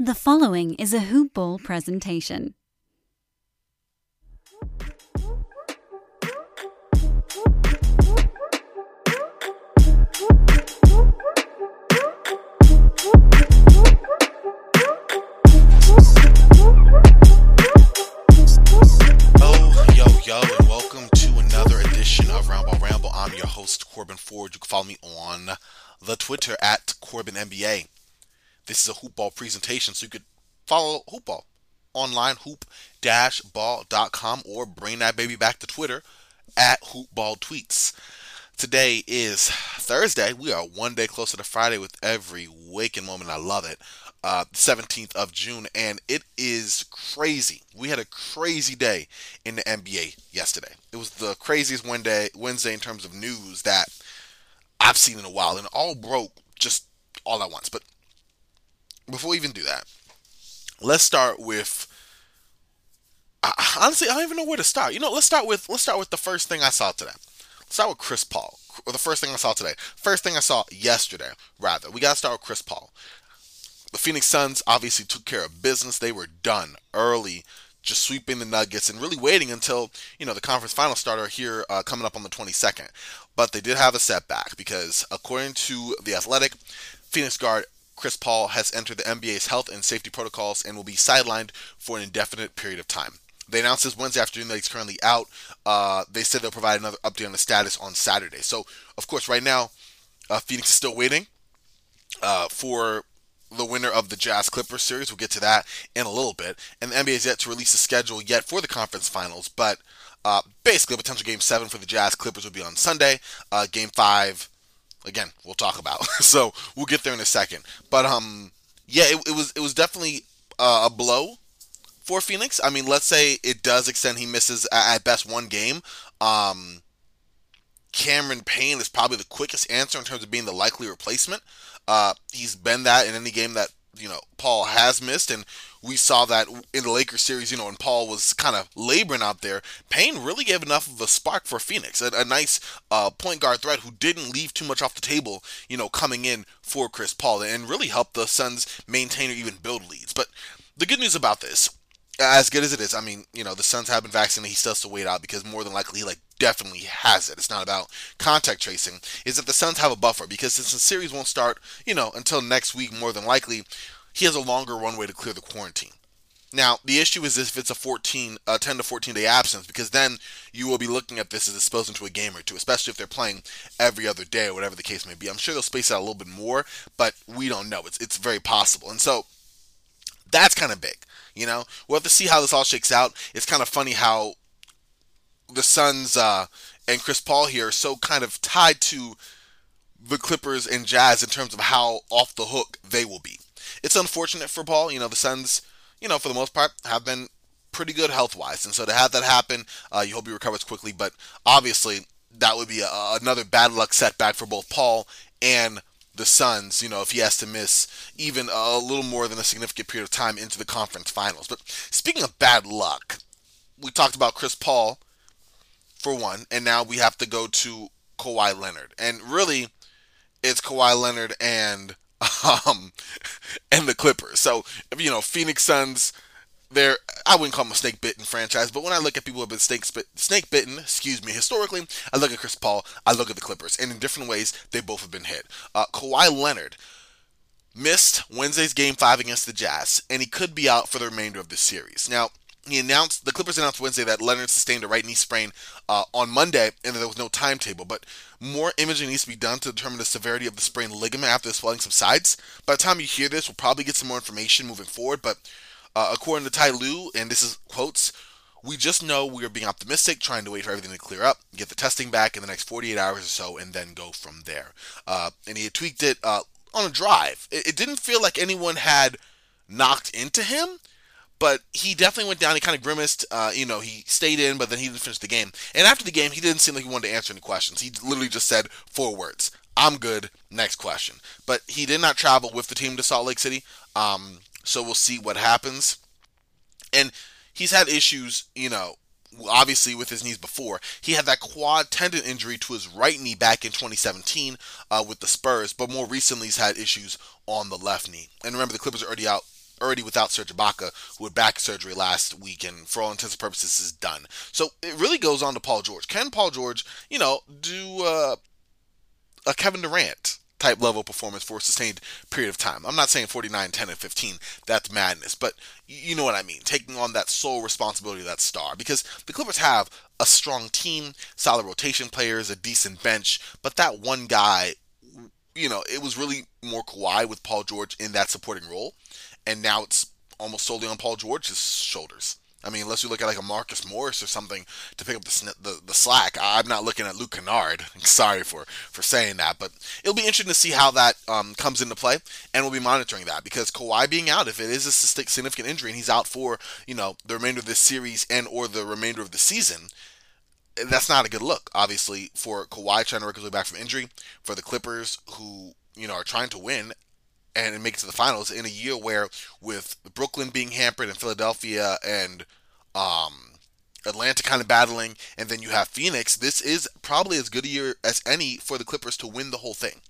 The following is a Hoop Ball presentation. Oh, yo, yo, and welcome to another edition of Roundball Ramble. I'm your host, Corbin Ford. You can follow me on the Twitter at Corbin NBA. This is a hoopball presentation, so you could follow hoopball online, hoop-ball.com, or bring that baby back to Twitter at hoopball tweets. Today is Thursday. We are one day closer to Friday with every waking moment. I love it. Uh, 17th of June, and it is crazy. We had a crazy day in the NBA yesterday. It was the craziest Wednesday in terms of news that I've seen in a while, and it all broke just all at once. But before we even do that, let's start with. I, honestly, I don't even know where to start. You know, let's start with let's start with the first thing I saw today. Let's start with Chris Paul. Or the first thing I saw today. First thing I saw yesterday, rather. We got to start with Chris Paul. The Phoenix Suns obviously took care of business. They were done early, just sweeping the Nuggets and really waiting until you know the conference final starter here uh, coming up on the 22nd. But they did have a setback because according to the Athletic, Phoenix guard Chris Paul has entered the NBA's health and safety protocols and will be sidelined for an indefinite period of time. They announced this Wednesday afternoon that he's currently out. Uh, they said they'll provide another update on the status on Saturday. So, of course, right now, uh, Phoenix is still waiting uh, for the winner of the Jazz Clippers series. We'll get to that in a little bit. And the NBA is yet to release a schedule yet for the conference finals, but uh, basically, a potential game seven for the Jazz Clippers will be on Sunday. Uh, game five, again, we'll talk about. so we'll get there in a second. But um, yeah, it, it was it was definitely uh, a blow for Phoenix. I mean, let's say it does extend. He misses at best one game. Um, Cameron Payne is probably the quickest answer in terms of being the likely replacement. Uh, he's been that in any game that you know Paul has missed, and we saw that in the Lakers series. You know, when Paul was kind of laboring out there, Payne really gave enough of a spark for Phoenix, a, a nice uh, point guard threat who didn't leave too much off the table. You know, coming in for Chris Paul and really helped the Suns maintain or even build leads. But the good news about this as good as it is, I mean, you know, the Suns have been vaccinated. He still has to wait out because more than likely he like definitely has it. It's not about contact tracing. Is that the Suns have a buffer because since the series won't start, you know, until next week, more than likely, he has a longer runway to clear the quarantine. Now, the issue is if it's a 14, uh, 10 to 14 day absence, because then you will be looking at this as exposed into a game or two, especially if they're playing every other day or whatever the case may be. I'm sure they'll space out a little bit more, but we don't know. It's, it's very possible. And so that's kind of big. You know, we'll have to see how this all shakes out. It's kind of funny how the Suns uh, and Chris Paul here are so kind of tied to the Clippers and Jazz in terms of how off the hook they will be. It's unfortunate for Paul. You know, the Suns, you know, for the most part, have been pretty good health wise. And so to have that happen, uh, you hope he recovers quickly. But obviously, that would be a, another bad luck setback for both Paul and the Suns, you know, if he has to miss even a little more than a significant period of time into the conference finals. But speaking of bad luck, we talked about Chris Paul for one, and now we have to go to Kawhi Leonard. And really, it's Kawhi Leonard and um and the Clippers. So, you know, Phoenix Suns they're I wouldn't call them a snake bitten franchise, but when I look at people who have been snake snake bitten, excuse me, historically, I look at Chris Paul, I look at the Clippers, and in different ways, they both have been hit. Uh, Kawhi Leonard missed Wednesday's Game Five against the Jazz, and he could be out for the remainder of the series. Now. He announced the Clippers announced Wednesday that Leonard sustained a right knee sprain uh, on Monday, and that there was no timetable. But more imaging needs to be done to determine the severity of the sprained ligament after the swelling subsides. By the time you hear this, we'll probably get some more information moving forward. But uh, according to Ty Lue, and this is quotes, we just know we are being optimistic, trying to wait for everything to clear up, get the testing back in the next 48 hours or so, and then go from there. Uh, and he had tweaked it uh, on a drive. It, it, didn't feel like anyone had knocked into him, but he definitely went down. He kind of grimaced. Uh, you know, he stayed in, but then he didn't finish the game. And after the game, he didn't seem like he wanted to answer any questions. He literally just said four words. I'm good. Next question. But he did not travel with the team to Salt Lake City. Um, so we'll see what happens. And he's had issues, you know, obviously with his knees before. He had that quad tendon injury to his right knee back in 2017 uh, with the Spurs, but more recently he's had issues on the left knee. And remember, the Clippers are already out already without Serge Ibaka, who had back surgery last week and for all intents and purposes is done. So it really goes on to Paul George. Can Paul George, you know, do uh, a Kevin Durant type level performance for a sustained period of time. I'm not saying 49, 10, and 15. That's madness. But you know what I mean. Taking on that sole responsibility of that star. Because the Clippers have a strong team, solid rotation players, a decent bench. But that one guy, you know, it was really more Kawhi with Paul George in that supporting role. And now it's almost solely on Paul George's shoulders. I mean, unless you look at like a Marcus Morris or something to pick up the the, the slack, I'm not looking at Luke Kennard. Sorry for for saying that, but it'll be interesting to see how that um, comes into play, and we'll be monitoring that because Kawhi being out, if it is a significant injury and he's out for you know the remainder of this series and or the remainder of the season, that's not a good look. Obviously, for Kawhi trying to work his way back from injury, for the Clippers who you know are trying to win and make it to the finals in a year where, with Brooklyn being hampered and Philadelphia and um, Atlanta kind of battling, and then you have Phoenix, this is probably as good a year as any for the Clippers to win the whole thing.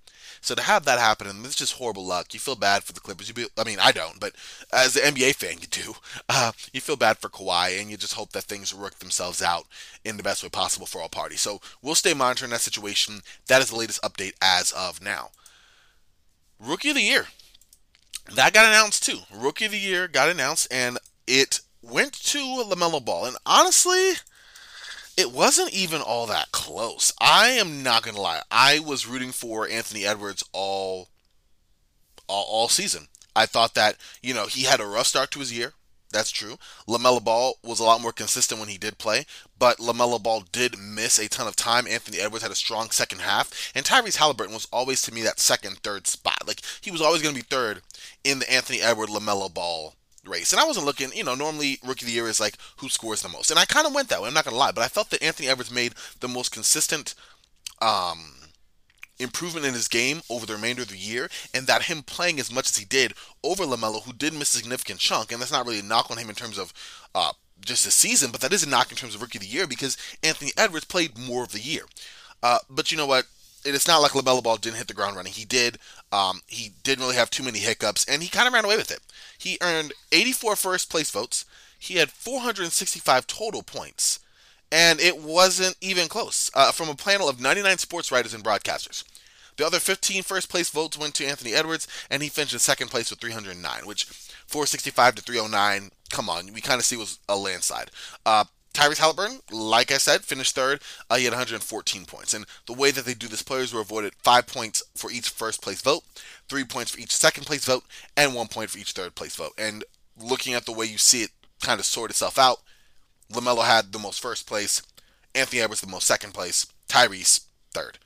So to have that happen, and it's just horrible luck. You feel bad for the Clippers. You be, I mean, I don't, but as an NBA fan, you do. Uh, you feel bad for Kawhi, and you just hope that things work themselves out in the best way possible for all parties. So we'll stay monitoring that situation. That is the latest update as of now. Rookie of the Year. That got announced too. Rookie of the Year got announced, and it went to LaMelo Ball. And honestly, it wasn't even all that close. I am not going to lie. I was rooting for Anthony Edwards all, all, all season. I thought that, you know, he had a rough start to his year. That's true. LaMelo Ball was a lot more consistent when he did play, but LaMelo Ball did miss a ton of time. Anthony Edwards had a strong second half, and Tyrese Halliburton was always to me that second, third spot. Like he was always going to be third in the Anthony Edwards LaMelo Ball race. And I wasn't looking, you know, normally rookie of the year is like who scores the most. And I kind of went that way. I'm not going to lie, but I felt that Anthony Edwards made the most consistent um improvement in his game over the remainder of the year, and that him playing as much as he did over LaMelo, who did miss a significant chunk, and that's not really a knock on him in terms of uh, just a season, but that is a knock in terms of rookie of the year because Anthony Edwards played more of the year. Uh, but you know what? It's not like LaMelo Ball didn't hit the ground running. He did. Um, he didn't really have too many hiccups, and he kind of ran away with it. He earned 84 first place votes. He had 465 total points and it wasn't even close uh, from a panel of 99 sports writers and broadcasters. The other 15 first place votes went to Anthony Edwards, and he finished in second place with 309, which 465 to 309, come on, we kind of see was a landslide. Uh, Tyrese Halliburton, like I said, finished third. Uh, he had 114 points. And the way that they do this, players were avoided five points for each first place vote, three points for each second place vote, and one point for each third place vote. And looking at the way you see it kind of sort itself out, LaMelo had the most first place. Anthony Edwards the most second place. Tyrese third.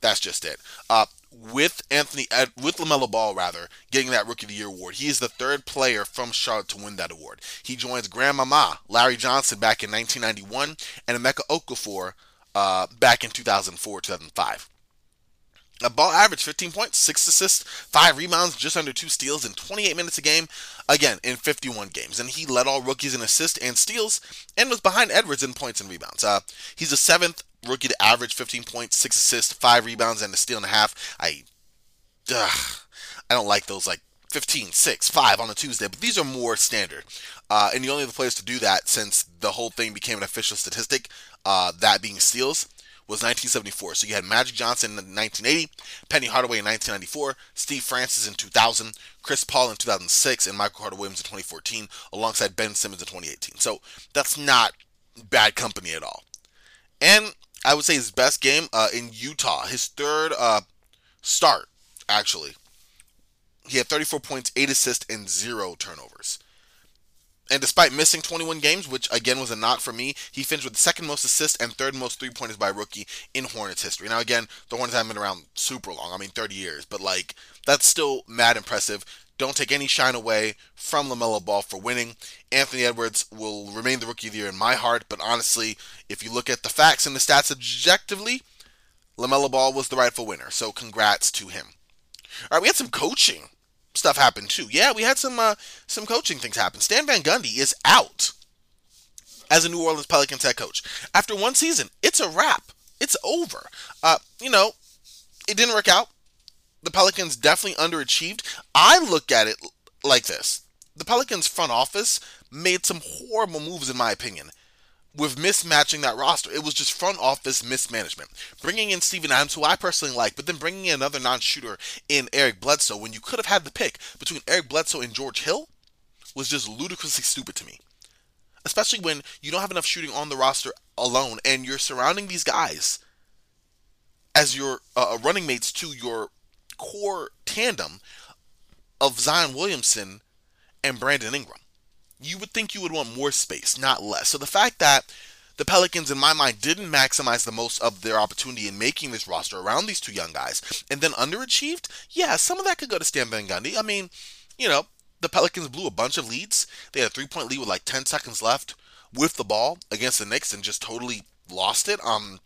That's just it. Uh, with Anthony Ed, with Lamelo Ball rather getting that Rookie of the Year award, he is the third player from Charlotte to win that award. He joins Grandmama Larry Johnson back in 1991 and Emeka Okafor uh, back in 2004 2005. A ball average 15 points, 6 assists, 5 rebounds, just under 2 steals in 28 minutes a game, again, in 51 games. And he led all rookies in assists and steals and was behind Edwards in points and rebounds. Uh, he's the seventh rookie to average 15 points, 6 assists, 5 rebounds, and a steal and a half. I, ugh, I don't like those like 15, 6, 5 on a Tuesday, but these are more standard. Uh, and the only other players to do that since the whole thing became an official statistic, uh, that being steals, was 1974. So you had Magic Johnson in 1980, Penny Hardaway in 1994, Steve Francis in 2000, Chris Paul in 2006, and Michael Carter Williams in 2014, alongside Ben Simmons in 2018. So that's not bad company at all. And I would say his best game uh, in Utah, his third uh, start, actually. He had 34 points, 8 assists, and 0 turnovers. And despite missing 21 games, which again was a knock for me, he finished with the second most assists and third most three pointers by rookie in Hornets history. Now, again, the Hornets haven't been around super long. I mean, 30 years, but like that's still mad impressive. Don't take any shine away from LaMelo Ball for winning. Anthony Edwards will remain the rookie of the year in my heart, but honestly, if you look at the facts and the stats objectively, LaMelo Ball was the rightful winner. So congrats to him. All right, we had some coaching stuff happen too. Yeah, we had some uh, some coaching things happen. Stan Van Gundy is out as a New Orleans Pelicans head coach after one season. It's a wrap. It's over. Uh, you know, it didn't work out. The Pelicans definitely underachieved. I look at it like this: the Pelicans front office made some horrible moves, in my opinion, with mismatching that roster. It was just front office mismanagement. Bringing in Steven Adams, who I personally like, but then bringing in another non shooter in Eric Bledsoe when you could have had the pick between Eric Bledsoe and George Hill was just ludicrously stupid to me. Especially when you don't have enough shooting on the roster alone and you're surrounding these guys as your uh, running mates to your core tandem of Zion Williamson and Brandon Ingram. You would think you would want more space, not less. So the fact that the Pelicans, in my mind, didn't maximize the most of their opportunity in making this roster around these two young guys and then underachieved, yeah, some of that could go to Stan Van Gundy. I mean, you know, the Pelicans blew a bunch of leads. They had a three point lead with like 10 seconds left with the ball against the Knicks and just totally lost it. Um,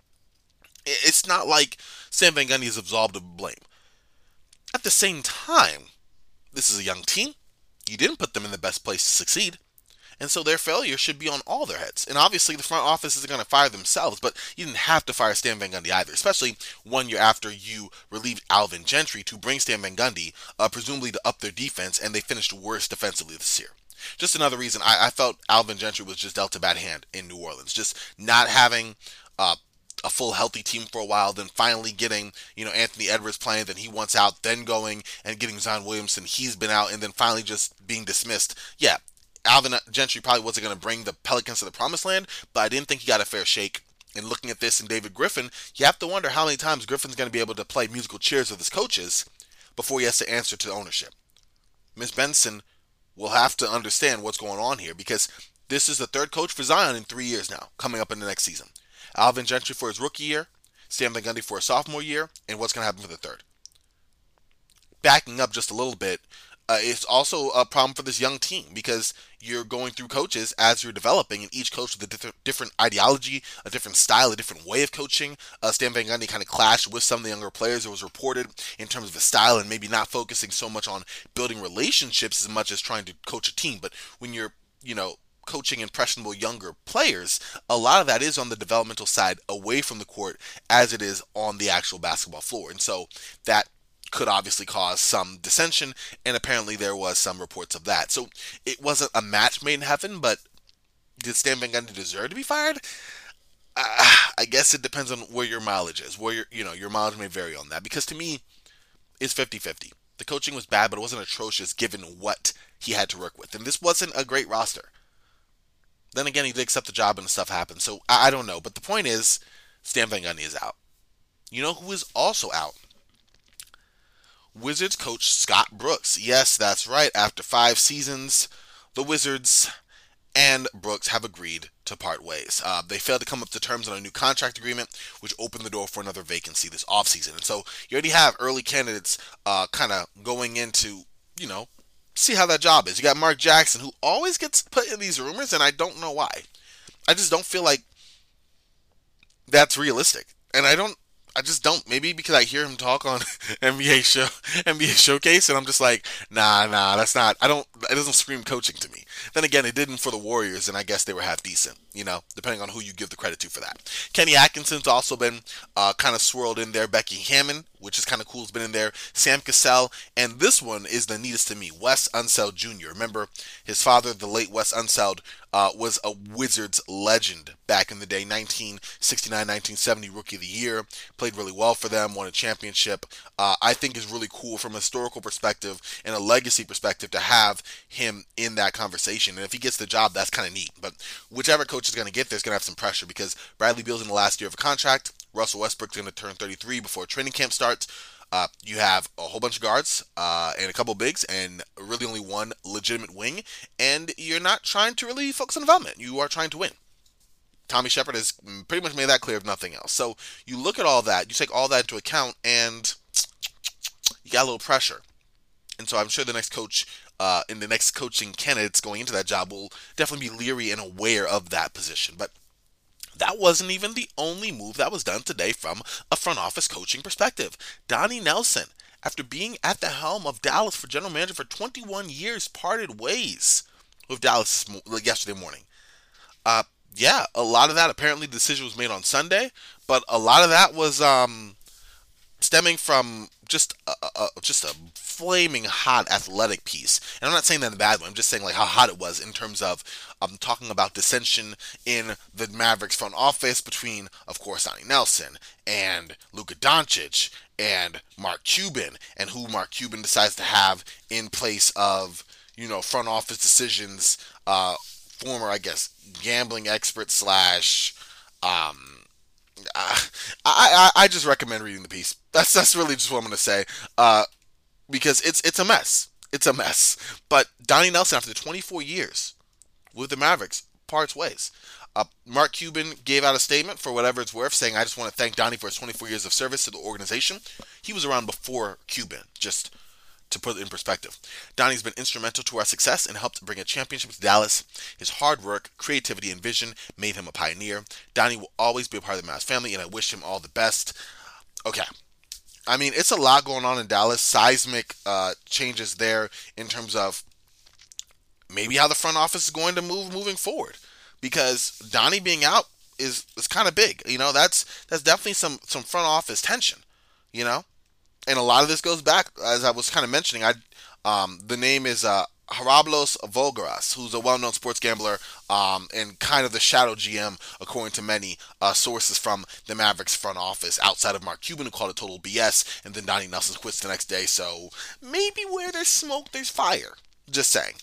it's not like Stan Van Gundy is absolved of blame. At the same time, this is a young team. You didn't put them in the best place to succeed. And so their failure should be on all their heads. And obviously, the front office isn't going to fire themselves, but you didn't have to fire Stan Van Gundy either, especially one year after you relieved Alvin Gentry to bring Stan Van Gundy, uh, presumably to up their defense, and they finished worse defensively this year. Just another reason I, I felt Alvin Gentry was just dealt a bad hand in New Orleans. Just not having uh, a full healthy team for a while, then finally getting, you know, Anthony Edwards playing, then he wants out, then going and getting Zion Williamson, he's been out, and then finally just being dismissed. Yeah, Alvin Gentry probably wasn't going to bring the Pelicans to the promised land, but I didn't think he got a fair shake. And looking at this and David Griffin, you have to wonder how many times Griffin's going to be able to play musical chairs with his coaches before he has to answer to ownership. Miss Benson will have to understand what's going on here because this is the third coach for Zion in three years now, coming up in the next season. Alvin Gentry for his rookie year, Van Gundy for his sophomore year, and what's going to happen for the third. Backing up just a little bit, uh, it's also a problem for this young team because you're going through coaches as you're developing, and each coach with a different, different ideology, a different style, a different way of coaching. Uh, Stan Van Gundy kind of clashed with some of the younger players. It was reported in terms of his style and maybe not focusing so much on building relationships as much as trying to coach a team. But when you're, you know, coaching impressionable younger players, a lot of that is on the developmental side away from the court as it is on the actual basketball floor. And so that could obviously cause some dissension, and apparently there was some reports of that. So it wasn't a match made in heaven, but did Stan Van Gundy deserve to be fired? Uh, I guess it depends on where your mileage is. Where your you know your mileage may vary on that because to me, it's 50-50. The coaching was bad, but it wasn't atrocious given what he had to work with, and this wasn't a great roster. Then again, he did accept the job and stuff happened. So I, I don't know. But the point is, Stan Van Gundy is out. You know who is also out? Wizards coach Scott Brooks. Yes, that's right. After five seasons, the Wizards and Brooks have agreed to part ways. Uh, they failed to come up to terms on a new contract agreement, which opened the door for another vacancy this offseason. And so you already have early candidates uh, kind of going into, you know, see how that job is. You got Mark Jackson, who always gets put in these rumors, and I don't know why. I just don't feel like that's realistic. And I don't I just don't. Maybe because I hear him talk on NBA show, NBA Showcase, and I'm just like, nah, nah, that's not. I don't. It doesn't scream coaching to me. Then again, it didn't for the Warriors, and I guess they were half decent. You know, depending on who you give the credit to for that. Kenny Atkinson's also been uh, kind of swirled in there. Becky Hammon, which is kind of cool, has been in there. Sam Cassell, and this one is the neatest to me. Wes Unseld Jr. Remember his father, the late Wes Unseld, uh, was a Wizards legend back in the day, 1969, 1970 Rookie of the Year. Played really well for them, won a championship. Uh, I think is really cool from a historical perspective and a legacy perspective to have him in that conversation. And if he gets the job, that's kind of neat. But whichever coach is going to get there is going to have some pressure because Bradley Beal's in the last year of a contract. Russell Westbrook's going to turn 33 before training camp starts. Uh, you have a whole bunch of guards uh, and a couple bigs, and really only one legitimate wing. And you're not trying to really focus on development. You are trying to win. Tommy Sheppard has pretty much made that clear, if nothing else. So you look at all that, you take all that into account, and you got a little pressure. And so I'm sure the next coach, uh, in the next coaching candidates going into that job, will definitely be leery and aware of that position. But that wasn't even the only move that was done today from a front office coaching perspective. Donnie Nelson, after being at the helm of Dallas for general manager for 21 years, parted ways with Dallas yesterday morning. Uh, yeah, a lot of that apparently the decision was made on Sunday, but a lot of that was um, stemming from just a, a, just a flaming hot athletic piece. And I'm not saying that in a bad way. I'm just saying like how hot it was in terms of I'm um, talking about dissension in the Mavericks front office between, of course, Donnie Nelson and Luka Doncic and Mark Cuban, and who Mark Cuban decides to have in place of you know front office decisions. Uh, former, I guess, gambling expert slash. Um, I, I I just recommend reading the piece. That's that's really just what I'm gonna say. Uh, because it's it's a mess. It's a mess. But Donnie Nelson, after 24 years with the Mavericks, parts ways. Uh, Mark Cuban gave out a statement for whatever it's worth, saying, "I just want to thank Donnie for his 24 years of service to the organization. He was around before Cuban, just to put it in perspective. Donnie's been instrumental to our success and helped bring a championship to Dallas. His hard work, creativity, and vision made him a pioneer. Donnie will always be a part of the Mavs family, and I wish him all the best." Okay, I mean, it's a lot going on in Dallas. Seismic uh, changes there in terms of maybe how the front office is going to move moving forward. Because Donnie being out is is kind of big. You know, that's that's definitely some some front office tension. You know, and a lot of this goes back as I was kind of mentioning. I um, the name is uh, Haralabos Voulgaris, who's a well-known sports gambler um, and kind of the shadow GM, according to many uh, sources from the Mavericks front office, outside of Mark Cuban, who called it total BS, and then Donnie Nelson quits the next day. So maybe where there's smoke, there's fire. Just saying.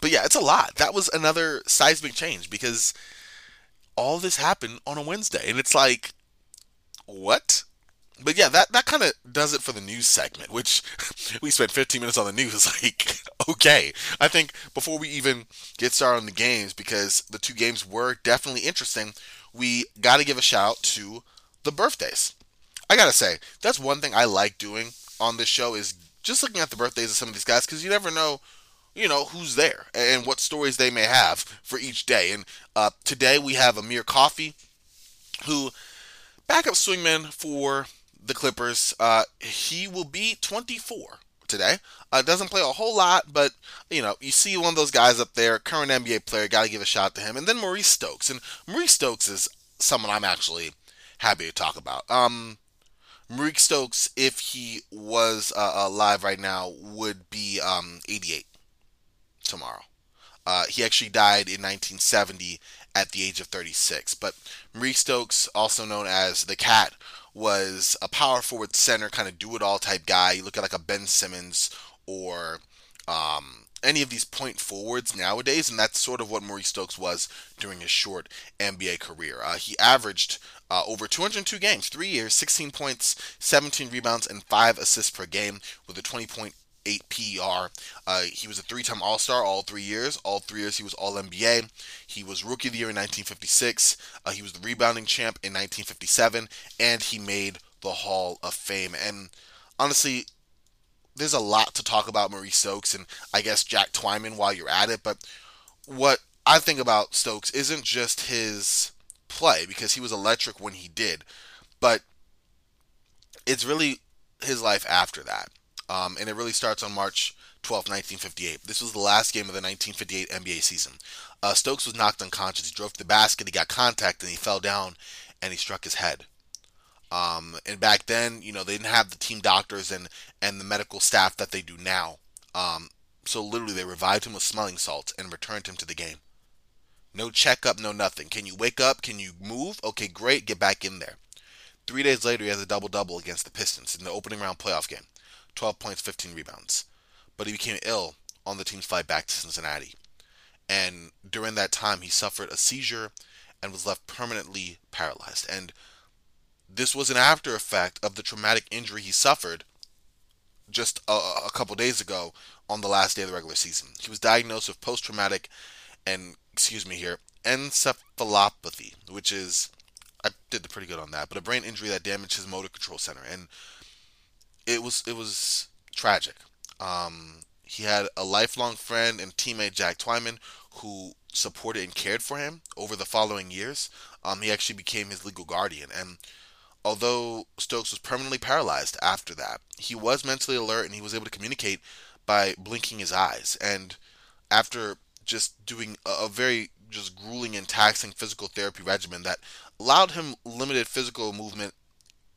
But yeah, it's a lot. That was another seismic change because all this happened on a Wednesday, and it's like, what? But yeah, that, that kind of does it for the news segment, which we spent 15 minutes on the news. Like, okay. I think before we even get started on the games, because the two games were definitely interesting, we got to give a shout out to the birthdays. I got to say, that's one thing I like doing on this show is just looking at the birthdays of some of these guys, because you never know, you know, who's there and what stories they may have for each day. And uh, today we have Amir Coffey, who backup swingman for the Clippers. Uh, he will be 24 today. Uh, doesn't play a whole lot, but you know, you see one of those guys up there, current NBA player, got to give a shot to him. And then Maurice Stokes, and Maurice Stokes is someone I'm actually happy to talk about. Um, Maurice Stokes, if he was uh, alive right now, would be um, 88 tomorrow. Uh, he actually died in 1970 at the age of 36. But Maurice Stokes, also known as the Cat, was a power forward center, kind of do it all type guy. You look at like a Ben Simmons or um, any of these point forwards nowadays, and that's sort of what Maurice Stokes was during his short NBA career. Uh, he averaged uh, over 202 games, three years, 16 points, 17 rebounds, and five assists per game, with a 20 8 PER. Uh, he was a three time All Star all three years. All three years he was All NBA. He was Rookie of the Year in 1956. Uh, he was the rebounding champ in 1957. And he made the Hall of Fame. And honestly, there's a lot to talk about Maurice Stokes and I guess Jack Twyman while you're at it. But what I think about Stokes isn't just his play, because he was electric when he did, but it's really his life after that. Um, and it really starts on March 12, 1958. This was the last game of the 1958 NBA season. Uh, Stokes was knocked unconscious. He drove to the basket, he got contact, and he fell down and he struck his head. Um, and back then, you know, they didn't have the team doctors and, and the medical staff that they do now. Um, so literally, they revived him with smelling salts and returned him to the game. No checkup, no nothing. Can you wake up? Can you move? Okay, great. Get back in there. Three days later, he has a double double against the Pistons in the opening round playoff game. 12 points, 15 rebounds. But he became ill on the team's flight back to Cincinnati. And during that time, he suffered a seizure and was left permanently paralyzed. And this was an after effect of the traumatic injury he suffered just a, a couple days ago on the last day of the regular season. He was diagnosed with post traumatic and, excuse me here, encephalopathy, which is, I did pretty good on that, but a brain injury that damaged his motor control center. And it was it was tragic. Um, he had a lifelong friend and teammate, Jack Twyman, who supported and cared for him over the following years. Um, he actually became his legal guardian. And although Stokes was permanently paralyzed after that, he was mentally alert and he was able to communicate by blinking his eyes. And after just doing a, a very just grueling and taxing physical therapy regimen that allowed him limited physical movement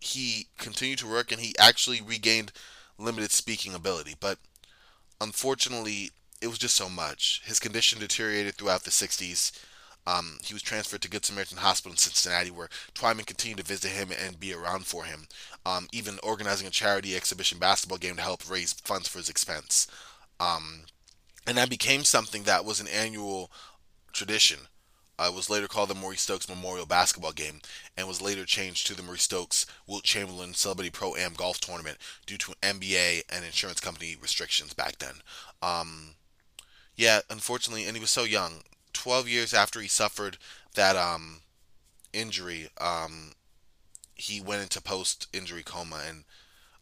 he continued to work and he actually regained limited speaking ability. But unfortunately, it was just so much. His condition deteriorated throughout the 60s. Um, he was transferred to Good Samaritan Hospital in Cincinnati, where Twyman continued to visit him and be around for him, um, even organizing a charity exhibition basketball game to help raise funds for his expense. Um, and that became something that was an annual tradition. Uh, was later called the Maurice Stokes Memorial Basketball Game and was later changed to the Maurice Stokes Wilt Chamberlain Celebrity Pro Am Golf Tournament due to NBA and insurance company restrictions back then. Um, yeah, unfortunately, and he was so young. 12 years after he suffered that um, injury, um, he went into post injury coma and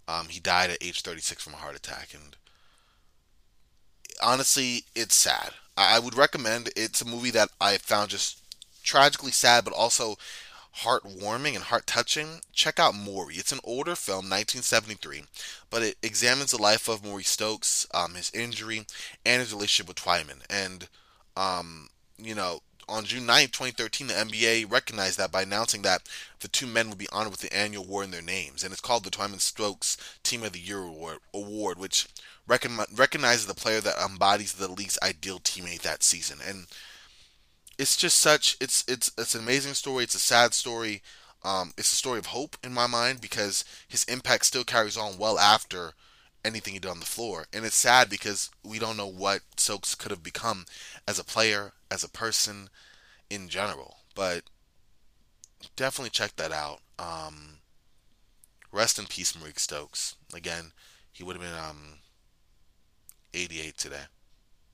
um, he died at age 36 from a heart attack. And honestly, it's sad. I would recommend it's a movie that I found just tragically sad, but also heartwarming and heart touching. Check out Maurie. It's an older film, 1973, but it examines the life of Maurice Stokes, um, his injury, and his relationship with Twyman. And um, you know, on June 9, 2013, the NBA recognized that by announcing that the two men would be honored with the annual award in their names. And it's called the Twyman Stokes Team of the Year Award, award which recon- recognizes the player that embodies the league's ideal teammate that season. And it's just such it's it's it's an amazing story. It's a sad story. Um, it's a story of hope in my mind because his impact still carries on well after anything he did on the floor. And it's sad because we don't know what Stokes could have become as a player, as a person, in general. But definitely check that out. Um, rest in peace, Maurice Stokes. Again, he would have been um, 88 today.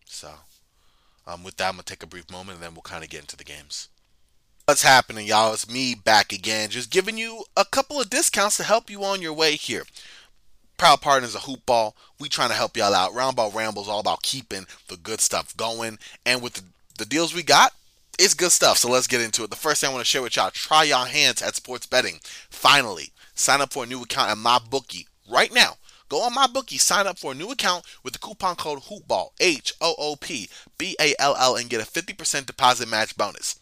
So, um, with that, I'm gonna take a brief moment, and then we'll kind of get into the games. What's happening, y'all? It's me back again, just giving you a couple of discounts to help you on your way here. Proud partners of Hoopball. We trying to help y'all out. Roundball Rambles all about keeping the good stuff going. And with the, the deals we got, it's good stuff. So let's get into it. The first thing I want to share with y'all, try y'all hands at sports betting. Finally, sign up for a new account at MyBookie right now. Go on MyBookie, sign up for a new account with the coupon code HOOPBALL, H O O P B A L L, and get a 50% deposit match bonus.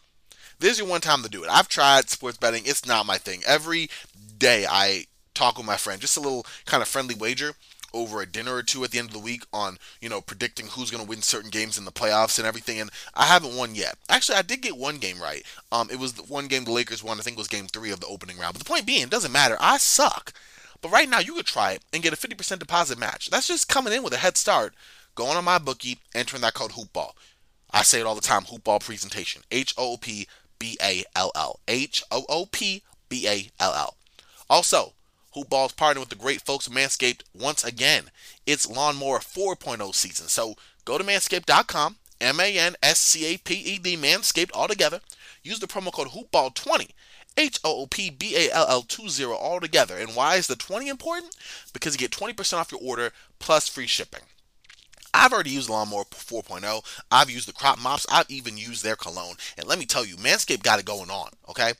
This is your one time to do it. I've tried sports betting, it's not my thing. Every day I talk with my friend, just a little kind of friendly wager over a dinner or two at the end of the week on, you know, predicting who's going to win certain games in the playoffs and everything. And I haven't won yet. Actually, I did get one game right. Um, it was the one game the Lakers won. I think it was game three of the opening round. But the point being, it doesn't matter. I suck. But right now, you could try it and get a 50% deposit match. That's just coming in with a head start. Going on MyBookie, entering that code HoopBall. I say it all the time. HoopBall presentation. H O O P B A L L. H O O P B A L L. Also, Hoopball's partnering with the great folks Manscaped once again. It's Lawnmower 4.0 season. So go to manscaped.com, M A N S C A P E D, Manscaped all together. Use the promo code HoopBall20, H O O P B A L L 20 all together. And why is the 20 important? Because you get 20% off your order plus free shipping. I've already used Lawnmower 4.0. I've used the crop mops. I've even used their cologne. And let me tell you, Manscaped got it going on, okay?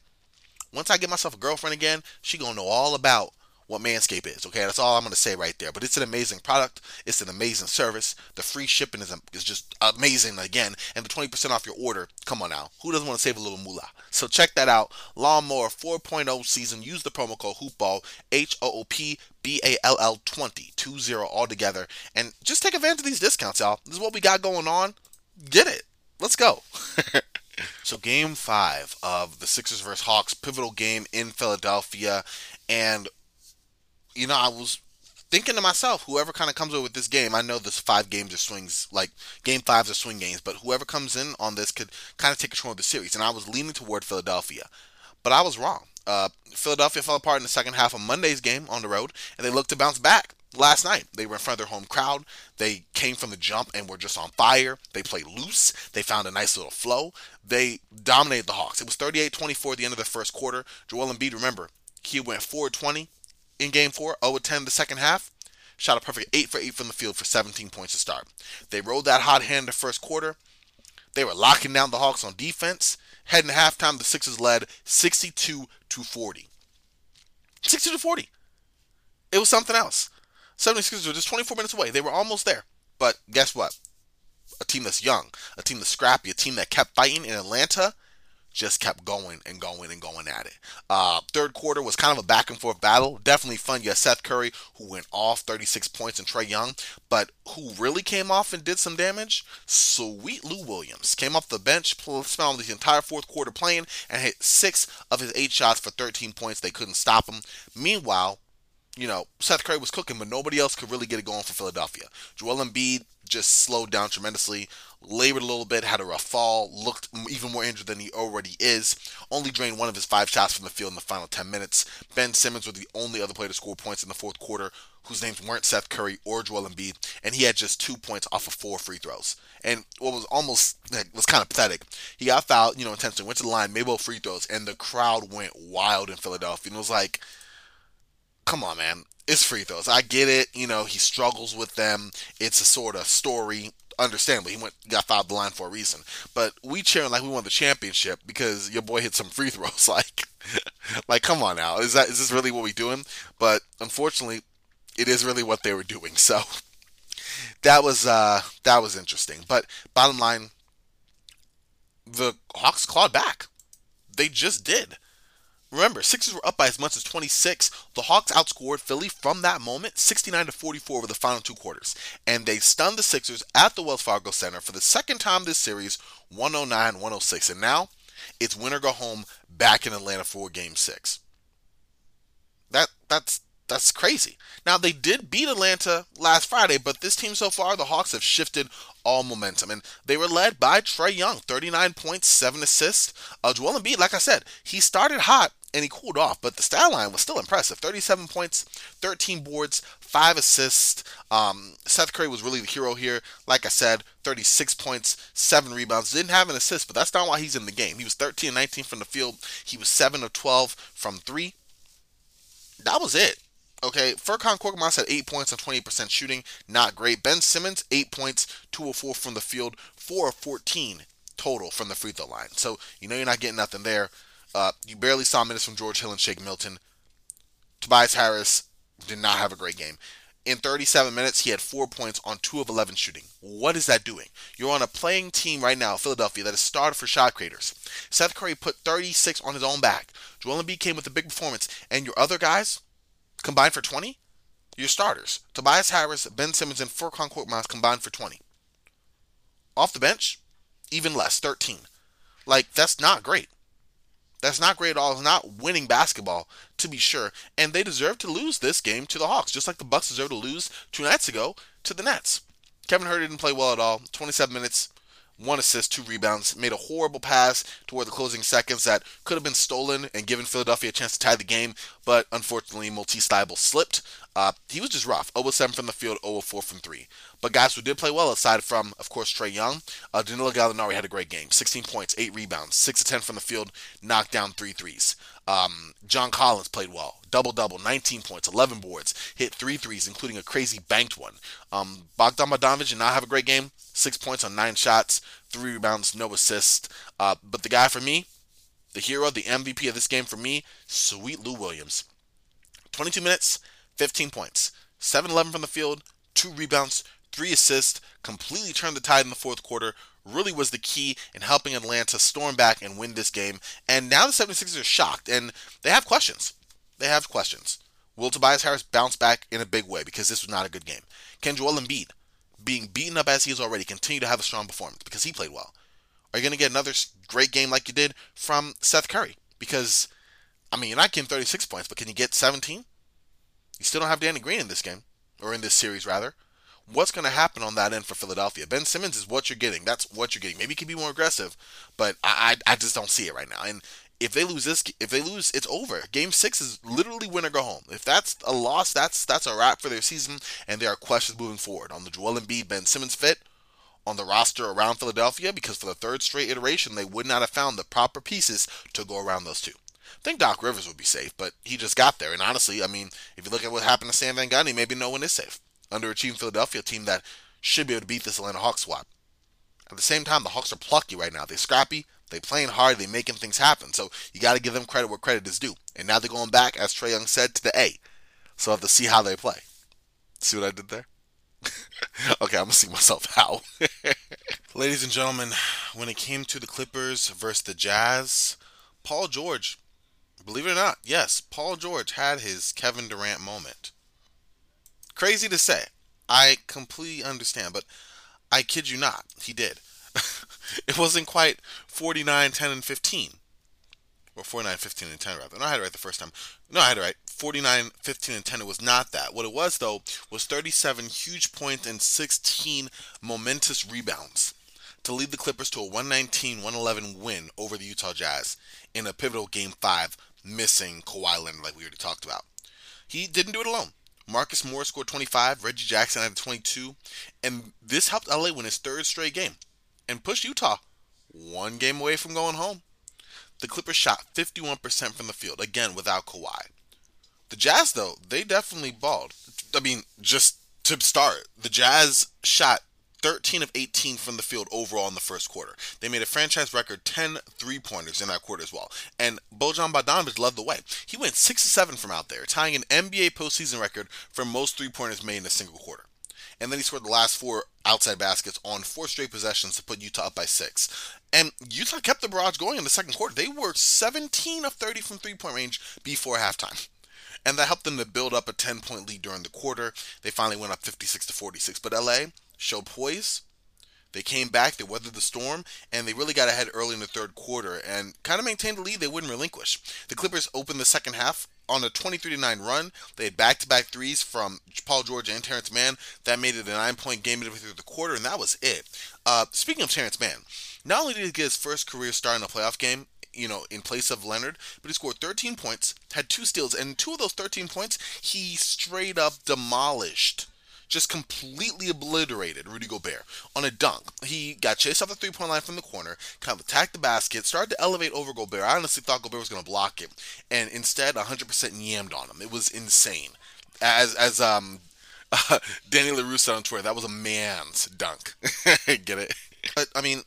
Once I get myself a girlfriend again, she gonna know all about what Manscaped is. Okay, that's all I'm going to say right there. But it's an amazing product. It's an amazing service. The free shipping is, is just amazing again. And the 20% off your order, come on now. Who doesn't want to save a little moolah? So check that out. Lawnmower 4.0 season. Use the promo code HoopBall, H O O P B A L L 20, 20 all together. And just take advantage of these discounts, y'all. This is what we got going on. Get it. Let's go. So game five of the Sixers versus Hawks pivotal game in Philadelphia, and you know, I was thinking to myself, whoever kind of comes over with this game, I know this five games are swings, like game fives are swing games, but whoever comes in on this could kind of take control of the series. And I was leaning toward Philadelphia, but I was wrong. Uh, Philadelphia fell apart in the second half of Monday's game on the road, and they looked to bounce back last night. They were in front of their home crowd. They came from the jump and were just on fire. They played loose. They found a nice little flow. They dominated the Hawks. It was 38 24 at the end of the first quarter. Joel Embiid, remember, he went 420 in game four, 0 10 the second half. Shot a perfect 8 for 8 from the field for 17 points to start. They rode that hot hand in the first quarter. They were locking down the Hawks on defense. Heading halftime, the Sixers led 62 to 40. 62 to 40. It was something else. 76ers were just 24 minutes away. They were almost there. But guess what? A team that's young, a team that's scrappy, a team that kept fighting in Atlanta just kept going and going and going at it. Uh, third quarter was kind of a back and forth battle. Definitely fun. You had Seth Curry, who went off 36 points, and Trae Young, but who really came off and did some damage? Sweet Lou Williams came off the bench, spent the entire fourth quarter playing, and hit six of his eight shots for 13 points. They couldn't stop him. Meanwhile, you know, Seth Curry was cooking, but nobody else could really get it going for Philadelphia. Joel Embiid just slowed down tremendously, labored a little bit, had a rough fall, looked even more injured than he already is. Only drained one of his five shots from the field in the final 10 minutes. Ben Simmons was the only other player to score points in the fourth quarter, whose names weren't Seth Curry or Joel Embiid, and he had just two points off of four free throws. And what was almost like, was kind of pathetic, he got fouled, you know, intentionally, went to the line, made both free throws, and the crowd went wild in Philadelphia. And it was like, come on, man. It's free throws. I get it. You know, he struggles with them. It's a sort of story. Understandably, he went got fouled the line for a reason. But we cheering like we won the championship because your boy hit some free throws. Like, like come on now. Is that is this really what we doing? But unfortunately, it is really what they were doing. So that was uh that was interesting. But bottom line, the Hawks clawed back. They just did. Remember, Sixers were up by as much as 26. The Hawks outscored Philly from that moment 69 to 44 over the final two quarters, and they stunned the Sixers at the Wells Fargo Center for the second time this series, 109-106. And now it's winner go home back in Atlanta for game 6. That that's that's crazy. Now they did beat Atlanta last Friday, but this team so far, the Hawks have shifted all momentum, and they were led by Trae Young, 39 points, seven assists. Uh, Joel Embiid, like I said, he started hot and he cooled off, but the stat line was still impressive: 37 points, 13 boards, five assists. Um, Seth Curry was really the hero here. Like I said, 36 points, seven rebounds. Didn't have an assist, but that's not why he's in the game. He was 13 19 from the field. He was seven of 12 from three. That was it. Okay, Furkan Korkmaz had 8 points on 28% shooting. Not great. Ben Simmons, 8 points, 2 of 4 from the field, 4 of 14 total from the free throw line. So, you know you're not getting nothing there. Uh, you barely saw minutes from George Hill and Shake Milton. Tobias Harris did not have a great game. In 37 minutes, he had 4 points on 2 of 11 shooting. What is that doing? You're on a playing team right now, Philadelphia, that is started for shot creators. Seth Curry put 36 on his own back. Joel Embiid came with a big performance. And your other guys, combined for 20? Your starters, Tobias Harris, Ben Simmons, and Furkan Korkmaz combined for 20. Off the bench, even less, 13. Like, that's not great. That's not great at all. It's not winning basketball, to be sure. And they deserve to lose this game to the Hawks, just like the Bucks deserve to lose two nights ago to the Nets. Kevin Huerter didn't play well at all. 27 minutes, one assist, two rebounds, made a horrible pass toward the closing seconds that could have been stolen and given Philadelphia a chance to tie the game, but unfortunately, Matisse Thybulle slipped. Uh, he was just rough. 0 7 from the field, 0 4 from 3. But guys who did play well, aside from, of course, Trae Young, uh, Danilo Gallinari had a great game. 16 points, 8 rebounds, 6 of 10 from the field, knocked down 3 threes. Um, John Collins played well. Double double, 19 points, 11 boards, hit 3 threes, including a crazy banked one. Um, Bogdan Bogdanovic did not have a great game. 6 points on 9 shots, 3 rebounds, no assists. Uh, but the guy for me, the hero, the MVP of this game for me, sweet Lou Williams. 22 minutes, 15 points, 7 11 from the field, 2 rebounds, 3 assists, completely turned the tide in the fourth quarter, really was the key in helping Atlanta storm back and win this game. And now the 76ers are shocked and they have questions. They have questions. Will Tobias Harris bounce back in a big way because this was not a good game? Can Joel Embiid, being beaten up as he is already, continue to have a strong performance because he played well? Are you going to get another great game like you did from Seth Curry? Because, I mean, you're not getting 36 points, but can you get 17? You still don't have Danny Green in this game, or in this series, rather what's going to happen on that end for Philadelphia? Ben Simmons is what you're getting. That's what you're getting. Maybe he can be more aggressive, but I, I, I just don't see it right now. And if they lose this, if they lose, it's over. Game six is literally win or go home. If that's a loss, that's that's a wrap for their season, and there are questions moving forward on the Joel Embiid, Ben Simmons fit on the roster around Philadelphia because for the third straight iteration, they would not have found the proper pieces to go around those two. I think Doc Rivers would be safe, but he just got there. And honestly, I mean, if you look at what happened to Stan Van Gundy, maybe no one is safe underachieving Philadelphia team that should be able to beat this Atlanta Hawks squad. At the same time, the Hawks are plucky right now. They're scrappy, they're playing hard, they're making things happen. So you got to give them credit where credit is due. And now they're going back, as Trae Young said, to the A. So I have to see how they play. See what I did there? okay, I'm gonna see myself out. Ladies and gentlemen, when it came to the Clippers versus the Jazz, Paul George, believe it or not, yes, Paul George had his Kevin Durant moment. Crazy to say. I completely understand, but I kid you not, he did. it wasn't quite 49, 10, and 15. Or 49, 15, and 10, rather. No, I had it right the first time. No, I had it right. 49, 15, and 10. It was not that. What it was, though, was 37 huge points and 16 momentous rebounds to lead the Clippers to a 119 111 win over the Utah Jazz in a pivotal Game 5, missing Kawhi Leonard, like we already talked about. He didn't do it alone. Marcus Morris scored 25, Reggie Jackson had 22, and this helped LA win his third straight game and pushed Utah one game away from going home. The Clippers shot 51% from the field, again without Kawhi. The Jazz, though, they definitely balled. I mean, just to start, the Jazz shot 13 of 18 from the field overall in the first quarter. They made a franchise record 10 three pointers in that quarter as well. And Bojan Bogdanovic led the way. He went 6 7 from out there, tying an NBA postseason record for most three pointers made in a single quarter. And then he scored the last four outside baskets on four straight possessions to put Utah up by six. And Utah kept the barrage going in the second quarter. They were 17 of 30 from three point range before halftime and that helped them to build up a 10 point lead during the quarter. They finally went up 56 to 46. But LA showed poise. They came back, they weathered the storm, and they really got ahead early in the third quarter and kind of maintained the lead they wouldn't relinquish. The Clippers opened the second half on a 23 9 run. They had back to back threes from Paul George and Terance Mann. That made it a nine point game midway through the quarter, and that was it. Uh, speaking of Terance Mann, not only did he get his first career start in a playoff game, you know, in place of Leonard, but he scored 13 points, had two steals, and two of those 13 points he straight up demolished just completely obliterated Rudy Gobert on a dunk. He got chased off the three point line from the corner, kind of attacked the basket, started to elevate over Gobert. I honestly thought Gobert was going to block it, and instead 100% yammed on him. It was insane. As as um uh, Danny LaRusso on Twitter, that was a man's dunk. Get it? But I mean,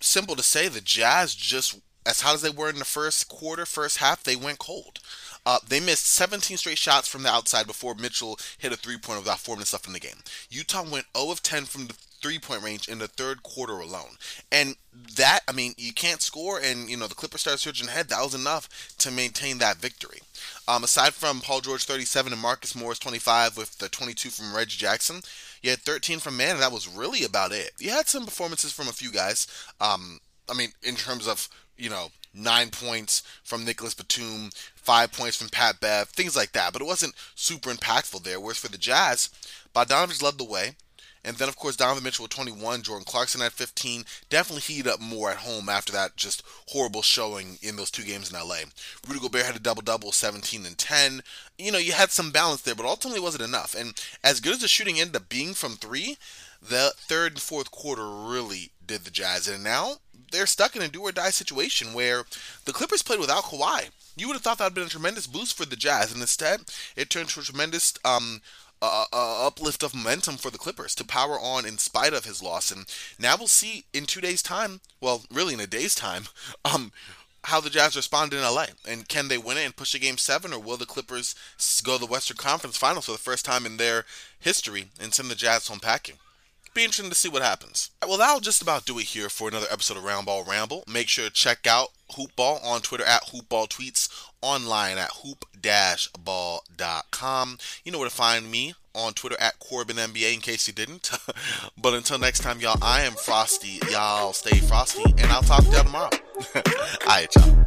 simple to say, the Jazz just as hot as they were in the first quarter, first half, they went cold. Uh, they missed 17 straight shots from the outside before Mitchell hit a three pointer without four minutes left in the game. Utah went 0 of 10 from the three point range in the third quarter alone. And that, I mean, you can't score, and, you know, the Clippers started surging ahead. That was enough to maintain that victory. Um, aside from Paul George 37 and Marcus Morris 25 with the 22 from Reggie Jackson, you had 13 from Mann, and that was really about it. You had some performances from a few guys. Um, I mean, in terms of you know, nine points from Nicholas Batum, five points from Pat Bev, things like that. But it wasn't super impactful there. Whereas for the Jazz, Bogdanovic led the way. And then, of course, Donovan Mitchell with 21, Jordan Clarkson at 15. Definitely heated up more at home after that just horrible showing in those two games in LA. Rudy Gobert had a double double, 17 and 10. You know, you had some balance there, but ultimately wasn't enough. And as good as the shooting ended up being from three, the third and fourth quarter really did the Jazz. And now they're stuck in a do or die situation where the Clippers played without Kawhi. You would have thought that would have been a tremendous boost for the Jazz, and instead it turned to a tremendous um, uh, uh, uplift of momentum for the Clippers to power on in spite of his loss. And now we'll see in two days' time, well, really in a day's time, um, how the Jazz respond in LA. And can they win it and push a game seven, or will the Clippers go to the Western Conference Finals for the first time in their history and send the Jazz home packing? Be interesting to see what happens. Well, that'll just about do it here for another episode of Roundball Ramble. Make sure to check out Hoopball on Twitter at Hoopball Tweets, online at hoop-ball.com. You know where to find me on Twitter at Corbin NBA in case you didn't. but until next time, y'all, I am Frosty. Y'all stay frosty, and I'll talk to y'all tomorrow. All right, y'all.